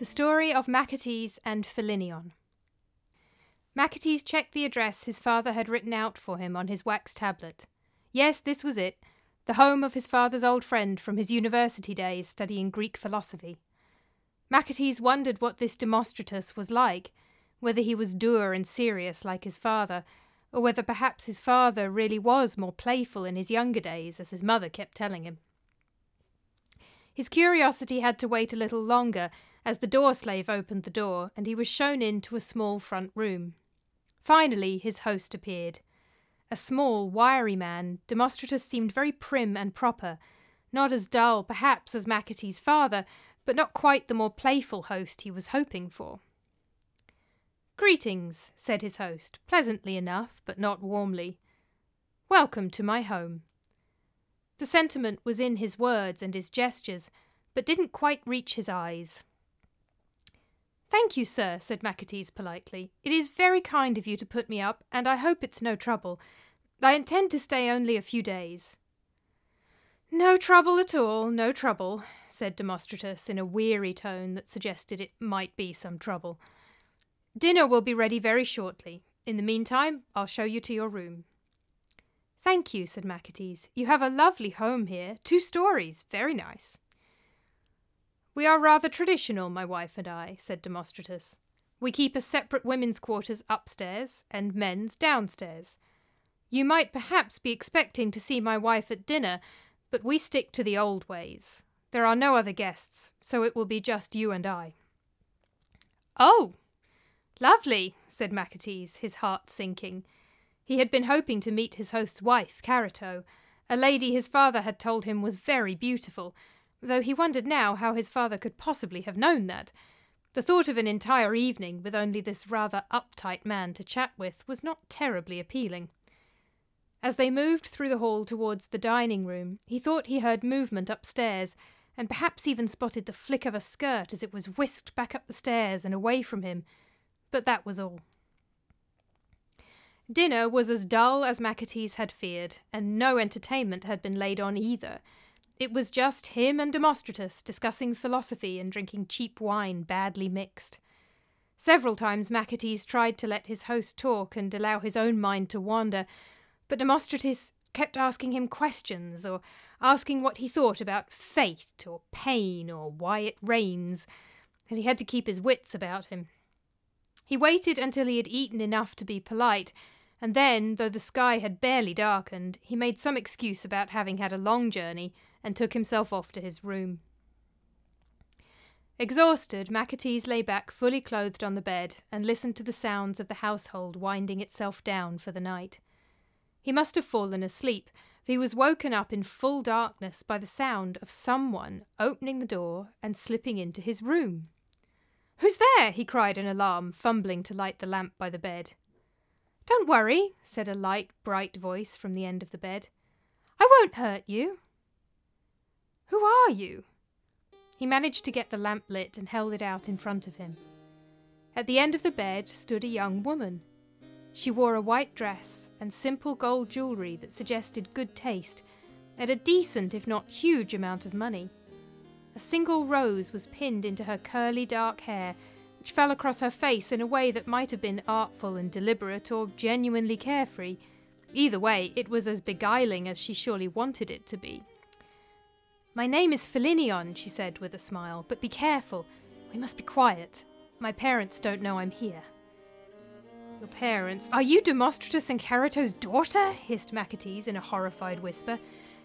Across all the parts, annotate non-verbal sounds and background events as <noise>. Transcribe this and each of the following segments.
The story of Machates and Philinion. Machates checked the address his father had written out for him on his wax tablet. Yes, this was it, the home of his father's old friend from his university days studying Greek philosophy. Machates wondered what this Demostratus was like, whether he was dour and serious like his father, or whether perhaps his father really was more playful in his younger days, as his mother kept telling him. His curiosity had to wait a little longer as the door slave opened the door and he was shown into a small front room. Finally, his host appeared. A small, wiry man, Demostratus seemed very prim and proper, not as dull, perhaps, as Machates' father, but not quite the more playful host he was hoping for. Greetings, said his host, pleasantly enough, but not warmly. Welcome to my home. The sentiment was in his words and his gestures, but didn't quite reach his eyes. Thank you, sir, said Machates politely. It is very kind of you to put me up, and I hope it's no trouble. I intend to stay only a few days. No trouble at all, no trouble, said Demostratus in a weary tone that suggested it might be some trouble. Dinner will be ready very shortly. In the meantime, I'll show you to your room. Thank you, said Machates. You have a lovely home here, two stories, very nice. We are rather traditional, my wife and I, said Demostratus. We keep a separate women's quarters upstairs and men's downstairs. You might perhaps be expecting to see my wife at dinner, but we stick to the old ways. There are no other guests, so it will be just you and I. Oh! Lovely, said Machates, his heart sinking. He had been hoping to meet his host's wife, Charito, a lady his father had told him was very beautiful, though he wondered now how his father could possibly have known that. The thought of an entire evening with only this rather uptight man to chat with was not terribly appealing. As they moved through the hall towards the dining room, he thought he heard movement upstairs, and perhaps even spotted the flick of a skirt as it was whisked back up the stairs and away from him, but that was all. Dinner was as dull as Machates had feared, and no entertainment had been laid on either, it was just him and Demostratus discussing philosophy and drinking cheap wine badly mixed. Several times Machates tried to let his host talk and allow his own mind to wander, but Demostratus kept asking him questions or asking what he thought about fate or pain or why it rains, and he had to keep his wits about him. He waited until he had eaten enough to be polite, and then, though the sky had barely darkened, he made some excuse about having had a long journey and took himself off to his room. Exhausted, Machates lay back fully clothed on the bed and listened to the sounds of the household winding itself down for the night. He must have fallen asleep, for he was woken up in full darkness by the sound of someone opening the door and slipping into his room. Who's there? he cried in alarm, fumbling to light the lamp by the bed. Don't worry, said a light, bright voice from the end of the bed. I won't hurt you. Who are you? He managed to get the lamp lit and held it out in front of him. At the end of the bed stood a young woman. She wore a white dress and simple gold jewellery that suggested good taste and a decent, if not huge, amount of money. A single rose was pinned into her curly dark hair, which fell across her face in a way that might have been artful and deliberate or genuinely carefree. Either way, it was as beguiling as she surely wanted it to be. My name is Philinion, she said with a smile, but be careful. We must be quiet. My parents don't know I'm here. Your parents? Are you Demostratus and Charito's daughter? hissed Machates in a horrified whisper.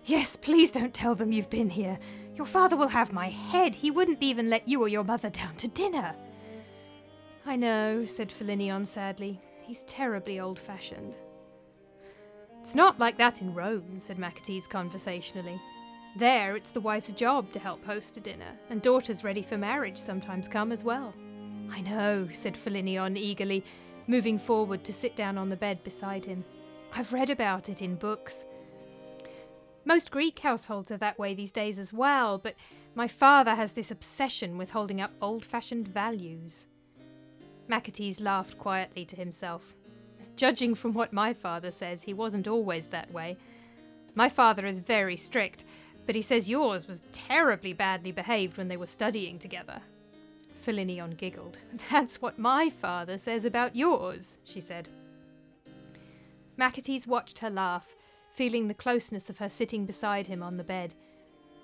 Yes, please don't tell them you've been here. Your father will have my head. He wouldn't even let you or your mother down to dinner. I know, said Philinion sadly. He's terribly old fashioned. It's not like that in Rome, said Machates conversationally. There, it's the wife's job to help host a dinner, and daughters ready for marriage sometimes come as well. I know, said Philinion eagerly, moving forward to sit down on the bed beside him. I've read about it in books. Most Greek households are that way these days as well, but my father has this obsession with holding up old fashioned values. Machates laughed quietly to himself. Judging from what my father says, he wasn't always that way. My father is very strict, but he says yours was terribly badly behaved when they were studying together. Philinion giggled. <laughs> That's what my father says about yours, she said. Machates watched her laugh, feeling the closeness of her sitting beside him on the bed.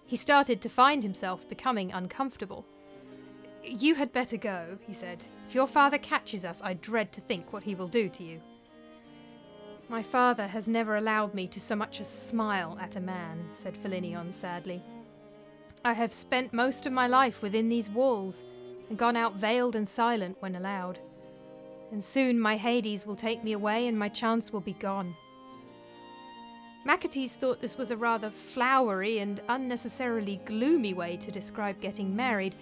He started to find himself becoming uncomfortable. You had better go, he said. If your father catches us, I dread to think what he will do to you. My father has never allowed me to so much as smile at a man, said Philinion sadly. I have spent most of my life within these walls, and gone out veiled and silent when allowed. And soon my Hades will take me away and my chance will be gone. Machates thought this was a rather flowery and unnecessarily gloomy way to describe getting married,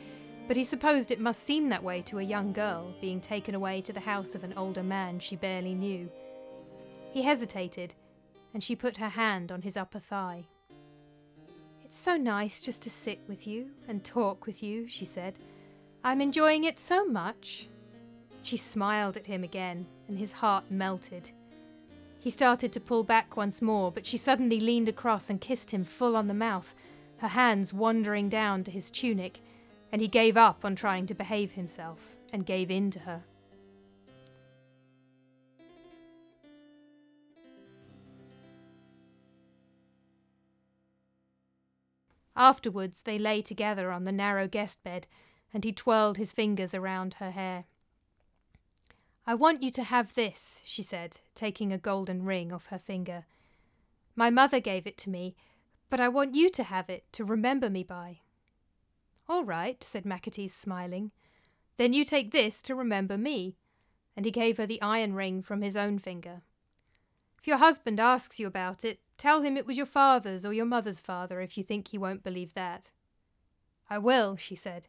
but he supposed it must seem that way to a young girl being taken away to the house of an older man she barely knew. He hesitated, and she put her hand on his upper thigh. It's so nice just to sit with you and talk with you, she said. I'm enjoying it so much. She smiled at him again, and his heart melted. He started to pull back once more, but she suddenly leaned across and kissed him full on the mouth, her hands wandering down to his tunic, and he gave up on trying to behave himself and gave in to her. Afterwards, they lay together on the narrow guest bed, and he twirled his fingers around her hair. I want you to have this, she said, taking a golden ring off her finger. My mother gave it to me, but I want you to have it to remember me by. All right, said Machates, smiling. Then you take this to remember me. And he gave her the iron ring from his own finger. If your husband asks you about it, Tell him it was your father's or your mother's father if you think he won't believe that. I will, she said.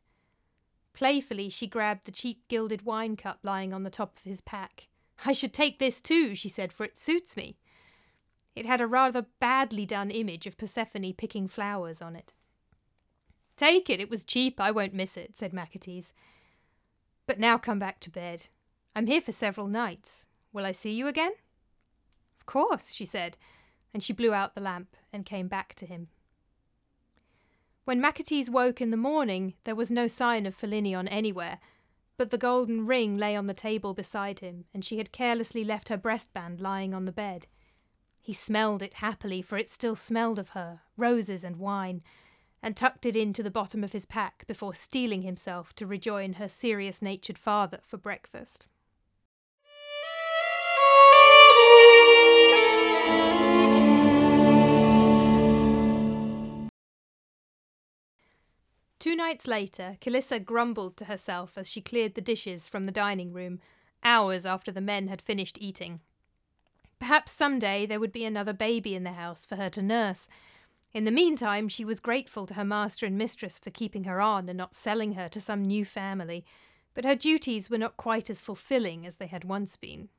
Playfully, she grabbed the cheap gilded wine cup lying on the top of his pack. I should take this too, she said, for it suits me. It had a rather badly done image of Persephone picking flowers on it. Take it, it was cheap, I won't miss it, said Machates. But now come back to bed. I'm here for several nights. Will I see you again? Course, she said and she blew out the lamp and came back to him. When Machates woke in the morning, there was no sign of Philinion anywhere, but the golden ring lay on the table beside him, and she had carelessly left her breastband lying on the bed. He smelled it happily, for it still smelled of her, roses and wine, and tucked it into the bottom of his pack before steeling himself to rejoin her serious natured father for breakfast. Two nights later, Calissa grumbled to herself as she cleared the dishes from the dining room, hours after the men had finished eating. Perhaps some day there would be another baby in the house for her to nurse. In the meantime, she was grateful to her master and mistress for keeping her on and not selling her to some new family, but her duties were not quite as fulfilling as they had once been.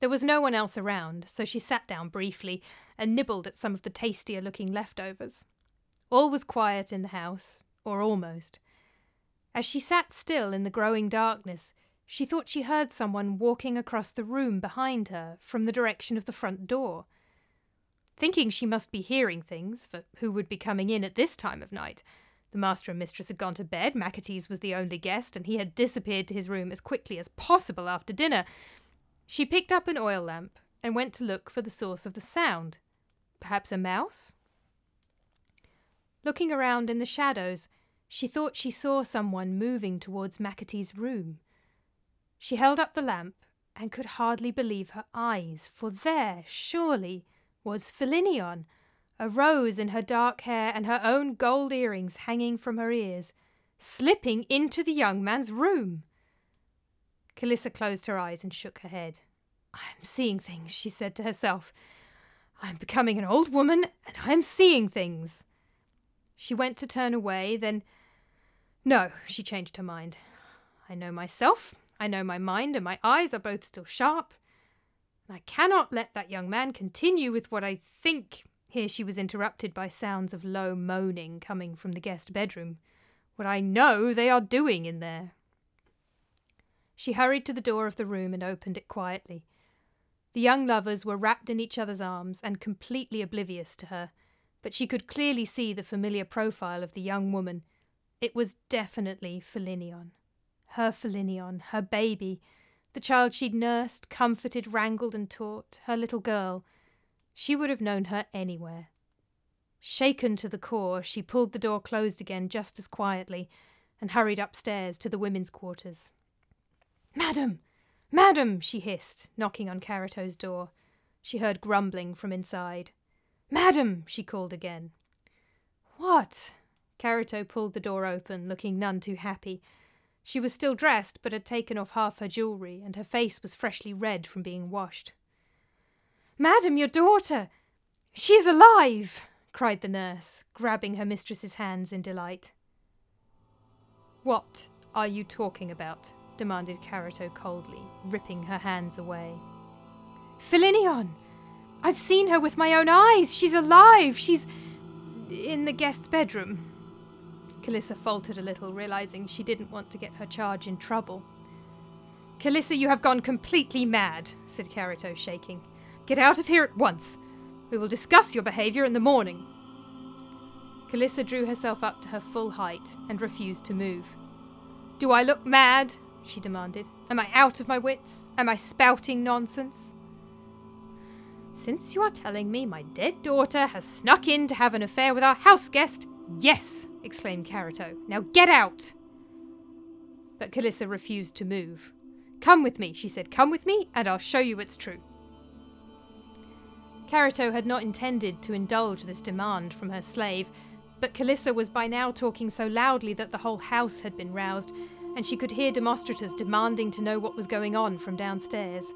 There was no one else around, so she sat down briefly and nibbled at some of the tastier looking leftovers. All was quiet in the house, or almost. As she sat still in the growing darkness, she thought she heard someone walking across the room behind her from the direction of the front door. Thinking she must be hearing things, for who would be coming in at this time of night? The master and mistress had gone to bed, Machates was the only guest, and he had disappeared to his room as quickly as possible after dinner. She picked up an oil lamp and went to look for the source of the sound. Perhaps a mouse? Looking around in the shadows, she thought she saw someone moving towards Machates' room. She held up the lamp and could hardly believe her eyes, for there, surely, was Philinion, a rose in her dark hair and her own gold earrings hanging from her ears, slipping into the young man's room. Calissa closed her eyes and shook her head. I am seeing things, she said to herself. I am becoming an old woman, and I am seeing things. She went to turn away, then. No, she changed her mind. I know myself, I know my mind, and my eyes are both still sharp. And I cannot let that young man continue with what I think. Here she was interrupted by sounds of low moaning coming from the guest bedroom. What I know they are doing in there. She hurried to the door of the room and opened it quietly. The young lovers were wrapped in each other's arms and completely oblivious to her, but she could clearly see the familiar profile of the young woman, It was definitely Philinion. Her Philinion, her baby, the child she'd nursed, comforted, wrangled, and taught, her little girl. She would have known her anywhere. Shaken to the core, she pulled the door closed again just as quietly and hurried upstairs to the women's quarters. Madam! Madam! she hissed, knocking on Charito's door. She heard grumbling from inside. Madam! she called again. What? Charito pulled the door open, looking none too happy. She was still dressed, but had taken off half her jewellery, and her face was freshly red from being washed. Madam, your daughter! She is alive! cried the nurse, grabbing her mistress's hands in delight. What are you talking about? Demanded Charito coldly, ripping her hands away. Philinion! I've seen her with my own eyes! She's alive! She's in the guest's bedroom. Calissa faltered a little, realizing she didn't want to get her charge in trouble. Calissa, you have gone completely mad, said Charito, shaking. Get out of here at once. We will discuss your behaviour in the morning. Calissa drew herself up to her full height and refused to move. Do I look mad? She demanded. Am I out of my wits? Am I spouting nonsense? Since you are telling me my dead daughter has snuck in to have an affair with our house guest, yes, exclaimed Charito. Now get out! But Calissa refused to move. Come with me, she said. Come with me, and I'll show you it's true. Charito had not intended to indulge this demand from her slave, but Calissa was by now talking so loudly that the whole house had been roused, and she could hear Demostratus demanding to know what was going on from downstairs.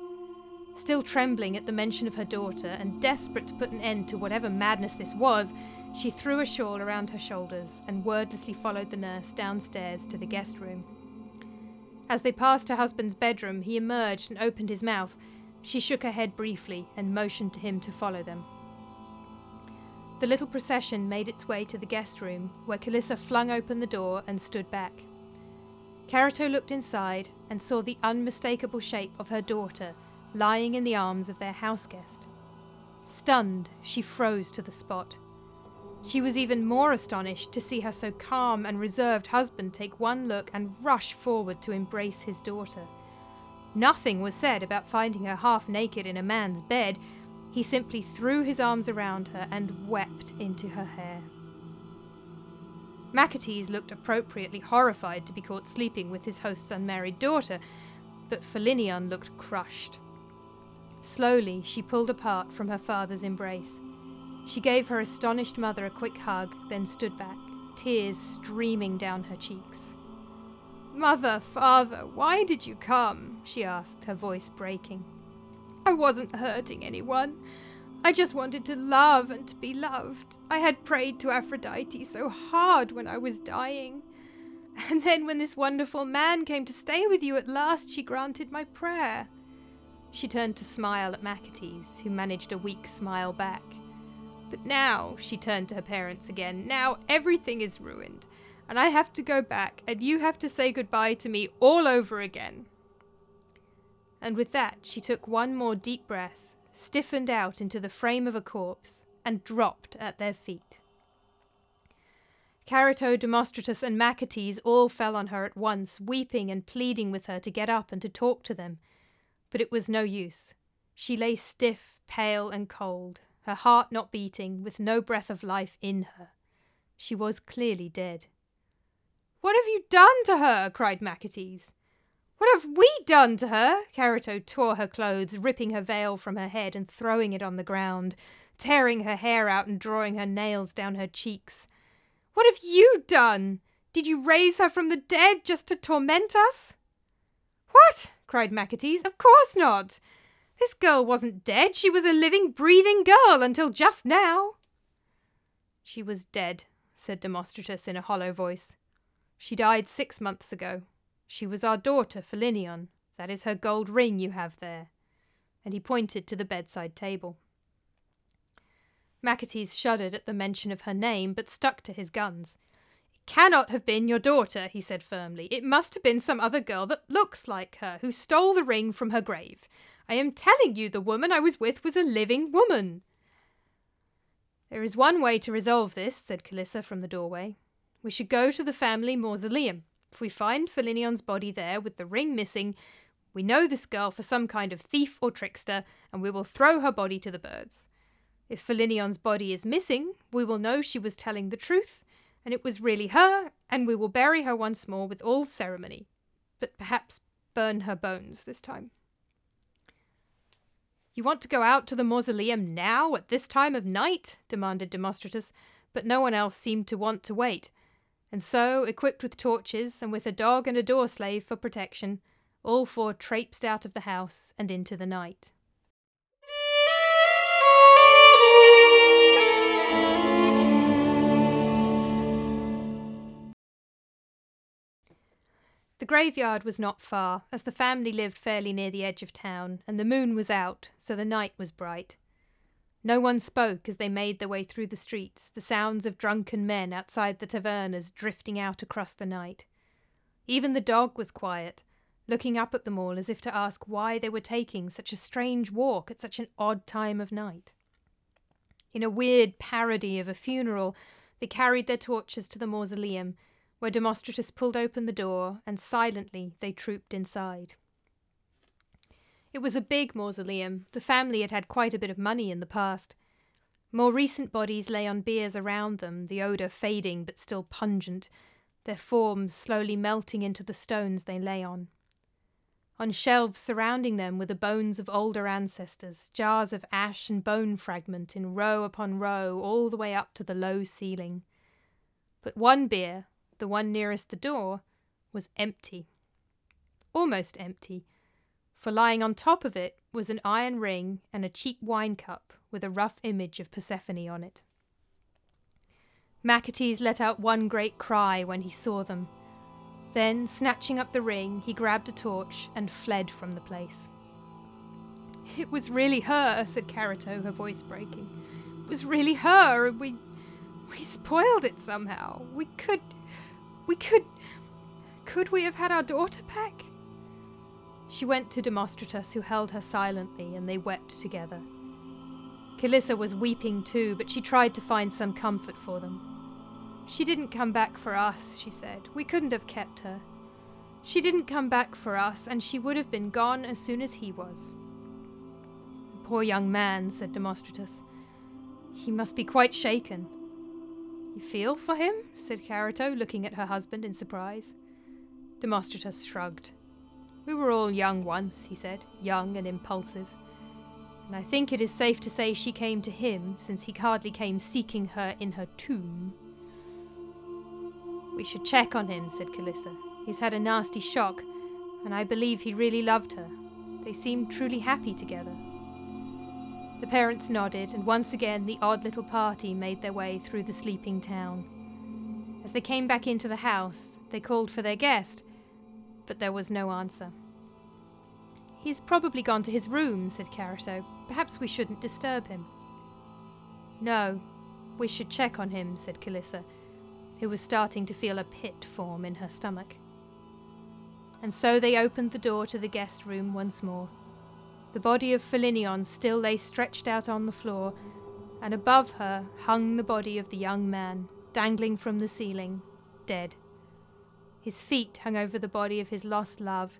Still trembling at the mention of her daughter, and desperate to put an end to whatever madness this was, she threw a shawl around her shoulders and wordlessly followed the nurse downstairs to the guest room. As they passed her husband's bedroom, he emerged and opened his mouth, she shook her head briefly and motioned to him to follow them. The little procession made its way to the guest room, where Calissa flung open the door and stood back. Charito looked inside and saw the unmistakable shape of her daughter lying in the arms of their house guest. Stunned, she froze to the spot. She was even more astonished to see her so calm and reserved husband take one look and rush forward to embrace his daughter. Nothing was said about finding her half naked in a man's bed. He simply threw his arms around her and wept into her hair. Machates looked appropriately horrified to be caught sleeping with his host's unmarried daughter, but Philinion looked crushed. Slowly, she pulled apart from her father's embrace. She gave her astonished mother a quick hug, then stood back, tears streaming down her cheeks. Mother, father, why did you come? she asked, her voice breaking. I wasn't hurting anyone. I just wanted to love and to be loved. I had prayed to Aphrodite so hard when I was dying. <laughs> And then, when this wonderful man came to stay with you at last, she granted my prayer. She turned to smile at Machates, who managed a weak smile back. But now, she turned to her parents again, now everything is ruined and I have to go back, and you have to say goodbye to me all over again. And with that, she took one more deep breath, stiffened out into the frame of a corpse, and dropped at their feet. Charito, Demostratus, and Machates all fell on her at once, weeping and pleading with her to get up and to talk to them. But it was no use. She lay stiff, pale, and cold, her heart not beating, with no breath of life in her. She was clearly dead. What have you done to her? cried Machates. What have we done to her? Charito tore her clothes, ripping her veil from her head and throwing it on the ground, tearing her hair out and drawing her nails down her cheeks. What have you done? Did you raise her from the dead just to torment us? What? cried Machates. Of course not. This girl wasn't dead. She was a living, breathing girl until just now. She was dead, said Demostratus in a hollow voice. She died six months ago. She was our daughter, Philinion. That is her gold ring you have there. And he pointed to the bedside table. Machates shuddered at the mention of her name, but stuck to his guns. It cannot have been your daughter, he said firmly. It must have been some other girl that looks like her, who stole the ring from her grave. I am telling you the woman I was with was a living woman. There is one way to resolve this, said Calissa from the doorway. We should go to the family mausoleum. If we find Philinion's body there with the ring missing, we know this girl for some kind of thief or trickster, and we will throw her body to the birds. If Philinion's body is missing, we will know she was telling the truth, and it was really her, and we will bury her once more with all ceremony, but perhaps burn her bones this time. You want to go out to the mausoleum now, at this time of night? demanded Demostratus, but no one else seemed to want to wait. And so, equipped with torches, and with a dog and a door slave for protection, all four traipsed out of the house and into the night. The graveyard was not far, as the family lived fairly near the edge of town, and the moon was out, so the night was bright. No one spoke as they made their way through the streets, the sounds of drunken men outside the tavernas drifting out across the night. Even the dog was quiet, looking up at them all as if to ask why they were taking such a strange walk at such an odd time of night. In a weird parody of a funeral, they carried their torches to the mausoleum where Demostratus pulled open the door, and silently they trooped inside. It was a big mausoleum. The family had had quite a bit of money in the past. More recent bodies lay on biers around them, the odour fading but still pungent, their forms slowly melting into the stones they lay on. On shelves surrounding them were the bones of older ancestors, jars of ash and bone fragment in row upon row, all the way up to the low ceiling. But one bier, the one nearest the door, was empty. Almost empty, for lying on top of it was an iron ring and a cheap wine cup with a rough image of Persephone on it. Machates let out one great cry when he saw them. Then, snatching up the ring, he grabbed a torch and fled from the place. It was really her, said Charito, her voice breaking. It was really her, and we. we spoiled it somehow. We could. We could. Could we have had our daughter back? She went to Demostratus, who held her silently, and they wept together. Calissa was weeping too, but she tried to find some comfort for them. She didn't come back for us, she said. We couldn't have kept her. She didn't come back for us, and she would have been gone as soon as he was. The poor young man, said Demostratus. He must be quite shaken. You feel for him? said Charito, looking at her husband in surprise. Demostratus shrugged. We were all young once, he said, young and impulsive. And I think it is safe to say she came to him, since he hardly came seeking her in her tomb. We should check on him, said Calissa. He's had a nasty shock, and I believe he really loved her. They seemed truly happy together. The parents nodded, and once again the odd little party made their way through the sleeping town. As they came back into the house, they called for their guest, but there was no answer. He's probably gone to his room, said Charito. Perhaps we shouldn't disturb him. No, we should check on him, said Calissa, who was starting to feel a pit form in her stomach. And so they opened the door to the guest room once more. The body of Philinion still lay stretched out on the floor, and above her hung the body of the young man, dangling from the ceiling, dead. His feet hung over the body of his lost love,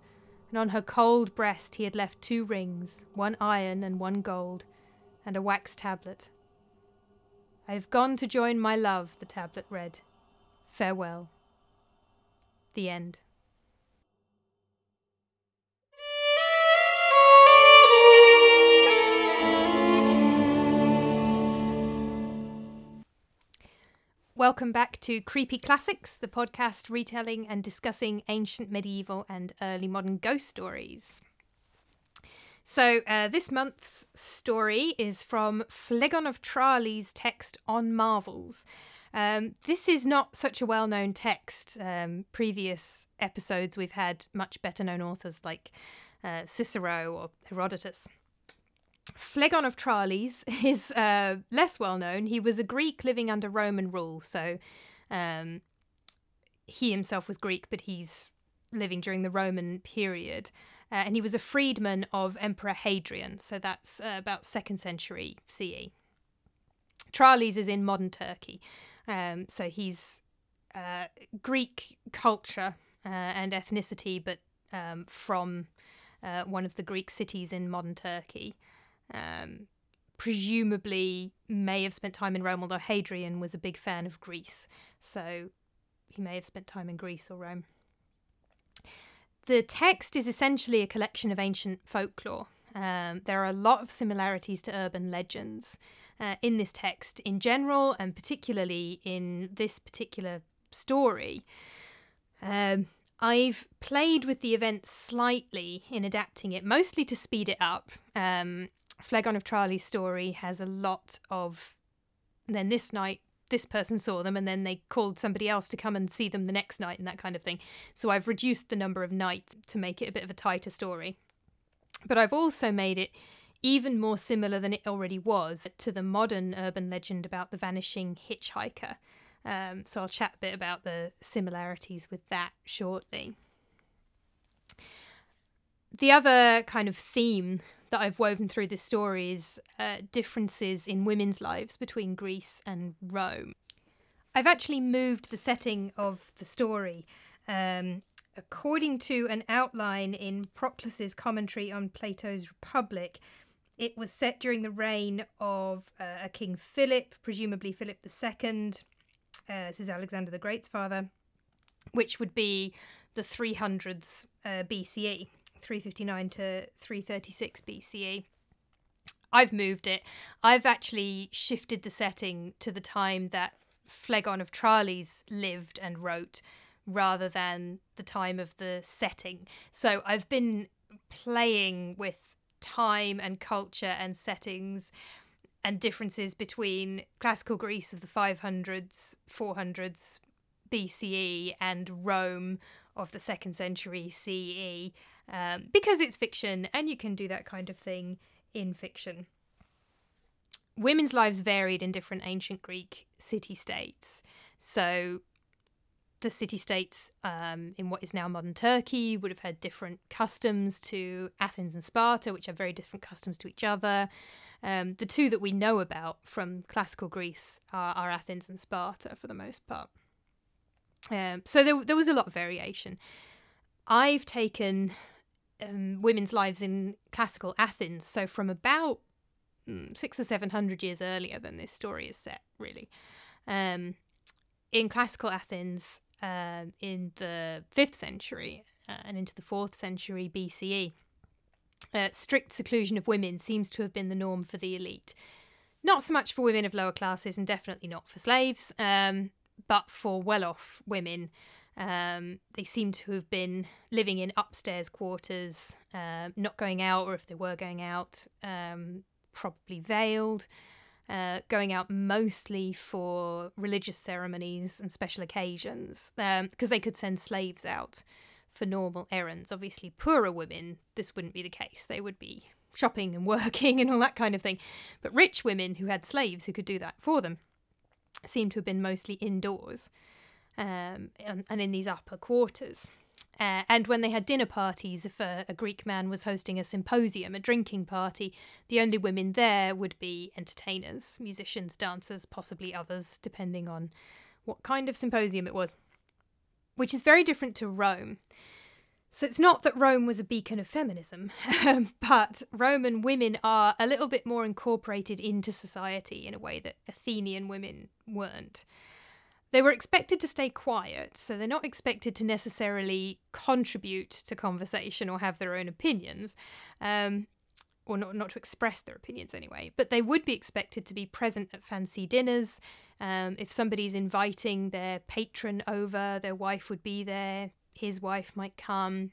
and on her cold breast he had left two rings, one iron and one gold, and a wax tablet. I have gone to join my love, the tablet read. Farewell. The end. Welcome back to Creepy Classics, the podcast retelling and discussing ancient, medieval, and early modern ghost stories. So, uh, this month's story is from Phlegon of Tralles' text on Marvels. Um, this is not such a well known text. Um, previous episodes, we've had much better known authors like uh, Cicero or Herodotus. Phlegon of Tralles <laughs> is uh, less well known. He was a Greek living under Roman rule, so um, he himself was Greek, but he's living during the Roman period. Uh, and he was a freedman of Emperor Hadrian, so that's uh, about second century CE. Tralles is in modern Turkey, um, so he's uh, Greek culture uh, and ethnicity, but um, from uh, one of the Greek cities in modern Turkey. Um, presumably may have spent time in Rome, although Hadrian was a big fan of Greece, so he may have spent time in Greece or Rome. The text is essentially a collection of ancient folklore. Um, there are a lot of similarities to urban legends uh, in this text in general, and particularly in this particular story. Um, I've played with the events slightly in adapting it, mostly to speed it up. Um, Phlegon of Tralles' story has a lot of. Then this night, this person saw them, and then they called somebody else to come and see them the next night, and that kind of thing. So I've reduced the number of nights to make it a bit of a tighter story. But I've also made it even more similar than it already was to the modern urban legend about the vanishing hitchhiker. Um, so I'll chat a bit about the similarities with that shortly. The other kind of theme that I've woven through this story is uh, differences in women's lives between Greece and Rome. I've actually moved the setting of the story. Um, according to an outline in Proclus's commentary on Plato's Republic, it was set during the reign of uh, a King Philip, presumably Philip II, uh, this is Alexander the Great's father, which would be the 300s uh, BCE, 359 to 336 BCE. I've moved it. I've actually shifted the setting to the time that Phlegon of Tralles lived and wrote rather than the time of the setting. So I've been playing with time and culture and settings and differences between classical Greece of the 500s, 400s BCE and Rome of the second century CE um, because it's fiction and you can do that kind of thing in fiction. Women's lives varied in different ancient Greek city states. So the city states um, in what is now modern Turkey would have had different customs to Athens and Sparta, which have very different customs to each other. Um, the two that we know about from classical Greece are, are Athens and Sparta for the most part. Um, so there, there was a lot of variation. I've taken um, women's lives in classical Athens, so from about mm, six or seven hundred years earlier than this story is set, really. Um, in classical Athens, uh, in the fifth century uh, and into the fourth century BCE, uh, strict seclusion of women seems to have been the norm for the elite. Not so much for women of lower classes, and definitely not for slaves, um, but for well off women. Um, they seem to have been living in upstairs quarters, uh, not going out, or if they were going out, um, probably veiled, uh, going out mostly for religious ceremonies and special occasions, because um, they could send slaves out for normal errands. Obviously, poorer women, this wouldn't be the case. They would be shopping and <laughs> working and all that kind of thing. But rich women who had slaves who could do that for them seem to have been mostly indoors um, and, and, in these upper quarters. Uh, and when they had dinner parties, if a, a, Greek man was hosting a symposium, a drinking party, the only women there would be entertainers, musicians, dancers, possibly others, depending on what kind of symposium it was which is very different to Rome. So it's not that Rome was a beacon of feminism, <laughs> but Roman women are a little bit more incorporated into society in a way that Athenian women weren't. They were expected to stay quiet, so they're not expected to necessarily contribute to conversation or have their own opinions. Um, or not, not to express their opinions anyway, but they would be expected to be present at fancy dinners. Um, if somebody's inviting their patron over, their wife would be there, his wife might come.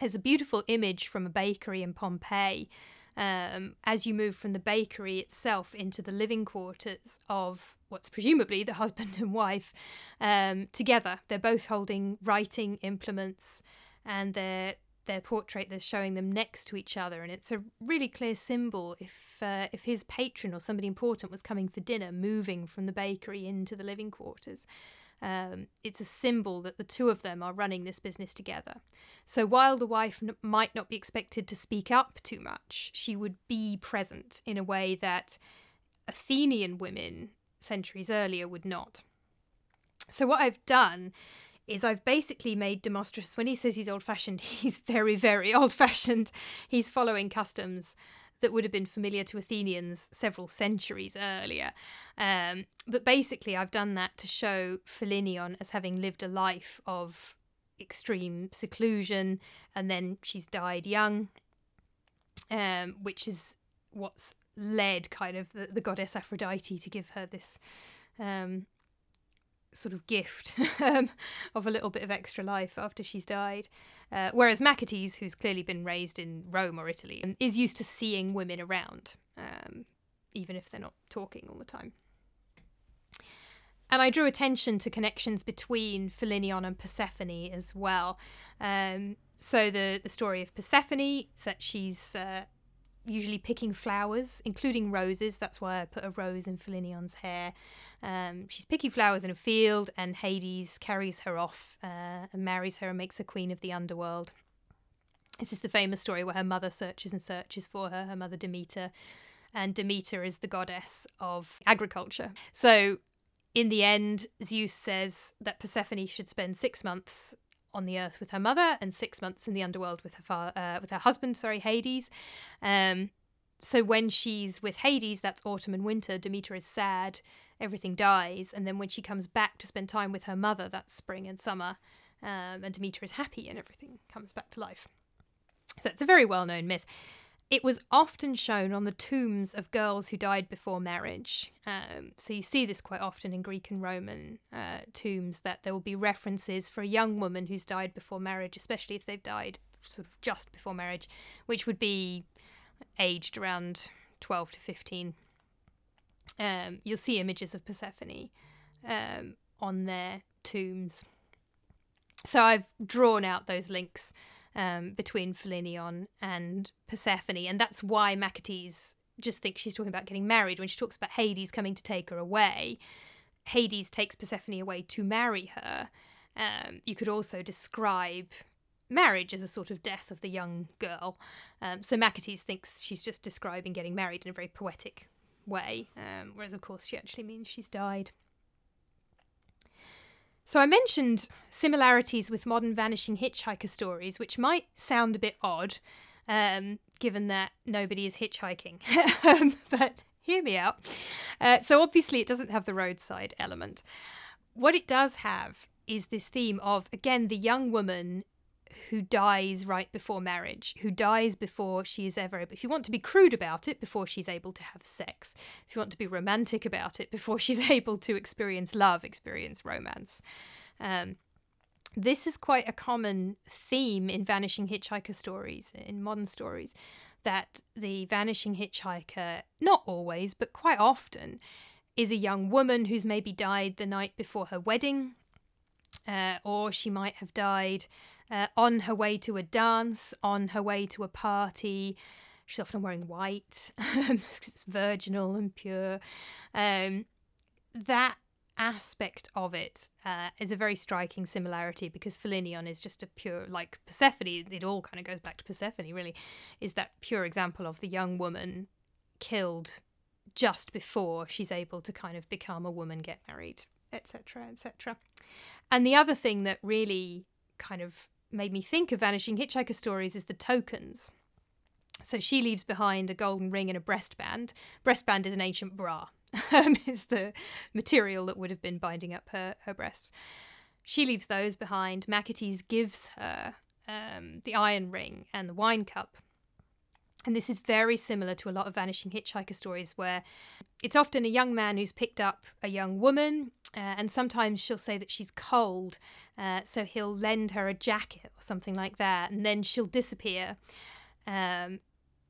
There's a beautiful image from a bakery in Pompeii um, as you move from the bakery itself into the living quarters of what's presumably the <laughs> husband and wife um, together. They're both holding writing implements and they're their portrait that's showing them next to each other, and it's a really clear symbol if uh, if his patron or somebody important was coming for dinner, moving from the bakery into the living quarters. Um, it's a symbol that the two of them are running this business together. So while the wife n- might not be expected to speak up too much, she would be present in a way that Athenian women centuries earlier would not. So, what I've done is I've basically made Demosthenes, when he says he's old fashioned, <laughs> he's very, very old fashioned. He's following customs that would have been familiar to Athenians several centuries earlier. Um, but basically, I've done that to show Philinion as having lived a life of extreme seclusion, and then she's died young, um, which is what's led kind of the, the goddess Aphrodite to give her this um, sort of gift <laughs> um, of a little bit of extra life after she's died. Uh, whereas Machates, who's clearly been raised in Rome or Italy, um, is used to seeing women around, um, even if they're not talking all the time. And I drew attention to connections between Philinion and Persephone as well. Um, so the the story of Persephone is that she's uh, usually picking flowers, including roses. That's why I put a rose in Philinion's hair. Um, she's picking flowers in a field, and Hades carries her off uh, and marries her and makes her queen of the underworld. This is the famous story where her mother searches and searches for her, her mother Demeter, and Demeter is the goddess of agriculture. So in the end, Zeus says that Persephone should spend six months on the earth with her mother and six months in the underworld with her fa- uh, with her husband, sorry, Hades. Um, so when she's with Hades, that's autumn and winter. Demeter is sad, everything dies, and then when she comes back to spend time with her mother, that's spring and summer, um, and Demeter is happy and everything comes back to life. So it's a very well known myth. It was often shown on the tombs of girls who died before marriage. Um, so you see this quite often in Greek and Roman uh, tombs that there will be references for a young woman who's died before marriage, especially if they've died sort of just before marriage, which would be aged around 12 to 15. Um, you'll see images of Persephone um, on their tombs. So I've drawn out those links um, between Philinion and Persephone, and that's why Machates just thinks she's talking about getting married when she talks about Hades coming to take her away. Hades takes Persephone away to marry her. Um, you could also describe marriage as a sort of death of the young girl. Um, so Machates thinks she's just describing getting married in a very poetic way, um, whereas of course she actually means she's died. So I mentioned similarities with modern vanishing hitchhiker stories, which might sound a bit odd, um, given that nobody is hitchhiking. <laughs> Um, but hear me out. Uh, so obviously, it doesn't have the roadside element. What it does have is this theme of, again, the young woman who dies right before marriage, who dies before she is ever able. If you want to be crude about it, before she's able to have sex. If you want to be romantic about it, before she's <laughs> able to experience love, experience romance. Um, this is quite a common theme in vanishing hitchhiker stories, in modern stories, that the vanishing hitchhiker, not always, but quite often, is a young woman who's maybe died the night before her wedding, uh, or she might have died uh, on her way to a dance, on her way to a party. She's often wearing white <laughs> it's virginal and pure. Um, that aspect of it uh, is a very striking similarity because Philinion is just a pure, like Persephone, it all kind of goes back to Persephone, really, is that pure example of the young woman killed just before she's able to kind of become a woman, get married, etc., etc. And the other thing that really kind of made me think of Vanishing Hitchhiker stories is the tokens. So she leaves behind a golden ring and a breastband. Breastband is an ancient bra, <laughs> um, is the material that would have been binding up her, her breasts. She leaves those behind. Machates gives her um, the iron ring and the wine cup. And this is very similar to a lot of Vanishing Hitchhiker stories where it's often a young man who's picked up a young woman, uh, and sometimes she'll say that she's cold, uh, so he'll lend her a jacket or something like that, and then she'll disappear. Um,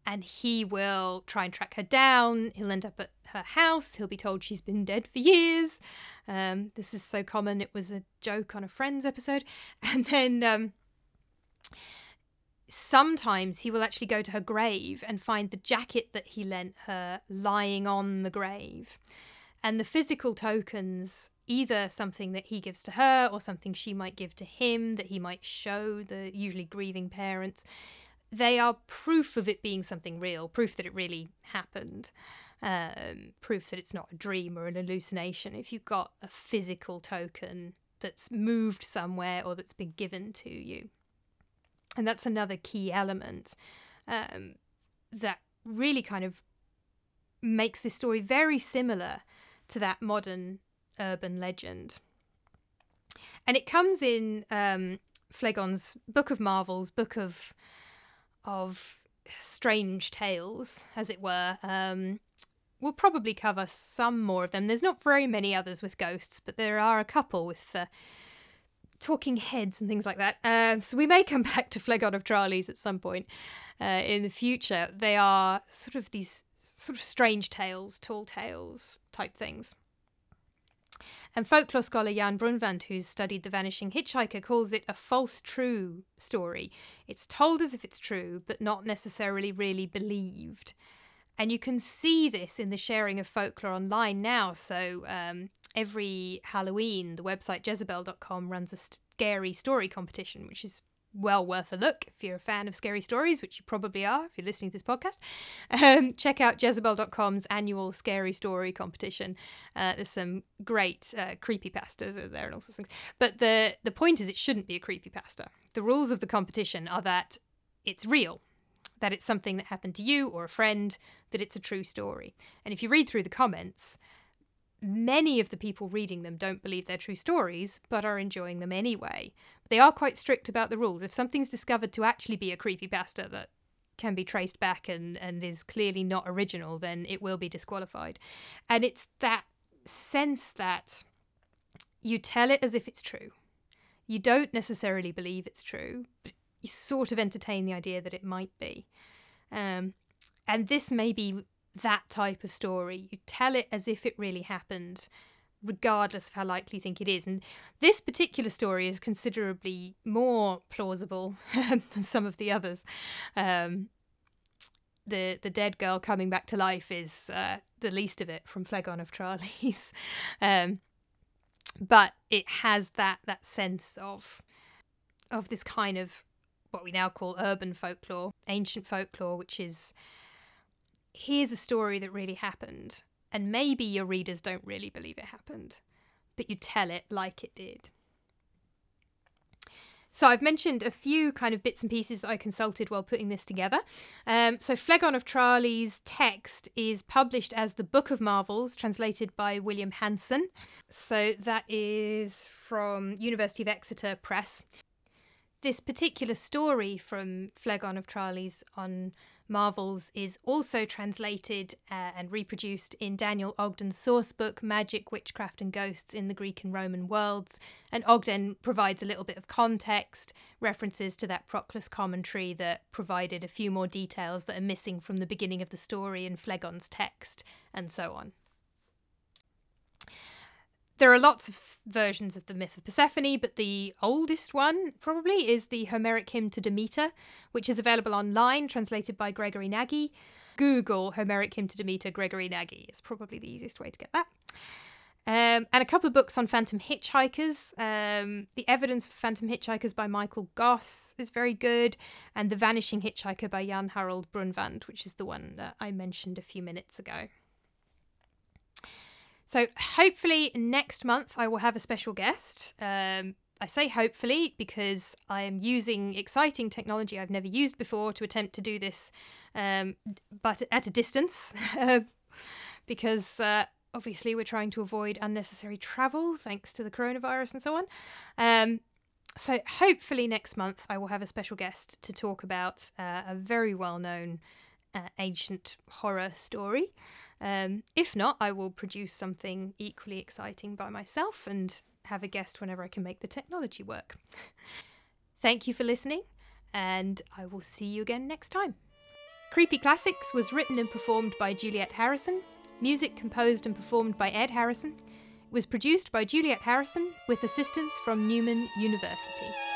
and he will try and track her down. He'll end up at her house. He'll be told she's been dead for years. Um, this is so common. It was a joke on a Friends episode. <laughs> And then um, sometimes he will actually go to her grave and find the jacket that he lent her lying on the grave. And the physical tokens, either something that he gives to her or something she might give to him that he might show the usually grieving parents, they are proof of it being something real, proof that it really happened. um, proof that it's not a dream or an hallucination. If you've got a physical token that's moved somewhere or that's been given to you. And that's another key element um, that really kind of makes this story very similar to that modern urban legend. And it comes in um, Phlegon's Book of Marvels, Book of of strange tales, as it were. Um, we'll probably cover some more of them. There's not very many others with ghosts, but there are a couple with uh, talking heads and things like that. Um, so we may come <laughs> back to Phlegon of Tralles at some point uh, in the future. They are sort of these sort of strange tales, tall tales type things. And folklore scholar Jan Brunvand, who's studied The Vanishing Hitchhiker, calls it a false true story. It's told as if it's true, but not necessarily really believed. And you can see this in the sharing of folklore online now. So um, every Halloween, the website Jezebel.com runs a scary story competition, which is well worth a look if you're a fan of scary stories, which you probably are if you're listening to this podcast. Um, check out Jezebel.com's annual scary story competition. Uh, there's some great uh, creepy pastas there and all sorts of things. But the the point is, it shouldn't be a creepy pasta. The rules of the competition are that it's real, that it's something that happened to you or a friend, that it's a true story. And if you read through the comments, many of the people reading them don't believe they're true stories, but are enjoying them anyway. They are quite strict about the rules. If something's discovered to actually be a creepy pasta that can be traced back and, and is clearly not original, then it will be disqualified. And it's that sense that you tell it as if it's true. You don't necessarily believe it's true, but you sort of entertain the idea that it might be. Um, and this may be that type of story. You tell it as if it really happened, regardless of how likely you think it is. And this particular story is considerably more plausible <laughs> than some of the others. Um, the the dead girl coming back to life is uh, the least of it from Phlegon of Tralles. <laughs> um, but it has that that sense of of this kind of what we now call urban folklore, ancient folklore, which is here's a story that really happened, and maybe your readers don't really believe it happened, but you tell it like it did. So I've mentioned a few kind of bits and pieces that I consulted while putting this together. Um, so Phlegon of Tralles' text is published as the Book of Marvels, translated by William Hansen. So that is from University of Exeter Press. This particular story from Phlegon of Tralles' on Marvels is also translated uh, and reproduced in Daniel Ogden's source book, Magic, Witchcraft and Ghosts in the Greek and Roman Worlds. And Ogden provides a little bit of context, references to that Proclus commentary that provided a few more details that are missing from the beginning of the story in Phlegon's text, and so on. There are lots of versions of the myth of Persephone, but the oldest one probably is the Homeric hymn to Demeter, which is available online, translated by Gregory Nagy. Google Homeric hymn to Demeter, Gregory Nagy is probably the easiest way to get that. Um, and a couple of books on Phantom Hitchhikers. Um, the Evidence for Phantom Hitchhikers by Michael Goss is very good, and The Vanishing Hitchhiker by Jan Harald Brunvand, which is the one that I mentioned a few minutes ago. So hopefully next month I will have a special guest. Um, I say hopefully because I am using exciting technology I've never used before to attempt to do this, um, but at a distance, <laughs> because uh, obviously we're trying to avoid unnecessary travel thanks to the coronavirus and so on. Um, so hopefully next month I will have a special guest to talk about uh, a very well known uh, ancient horror story. Um, if not, I will produce something equally exciting by myself and have a guest whenever I can make the technology work. <laughs> Thank you for listening, and I will see you again next time. Creepy Classics was written and performed by Juliet Harrison, music composed and performed by Ed Harrison, it was produced by Juliet Harrison with assistance from Newman University.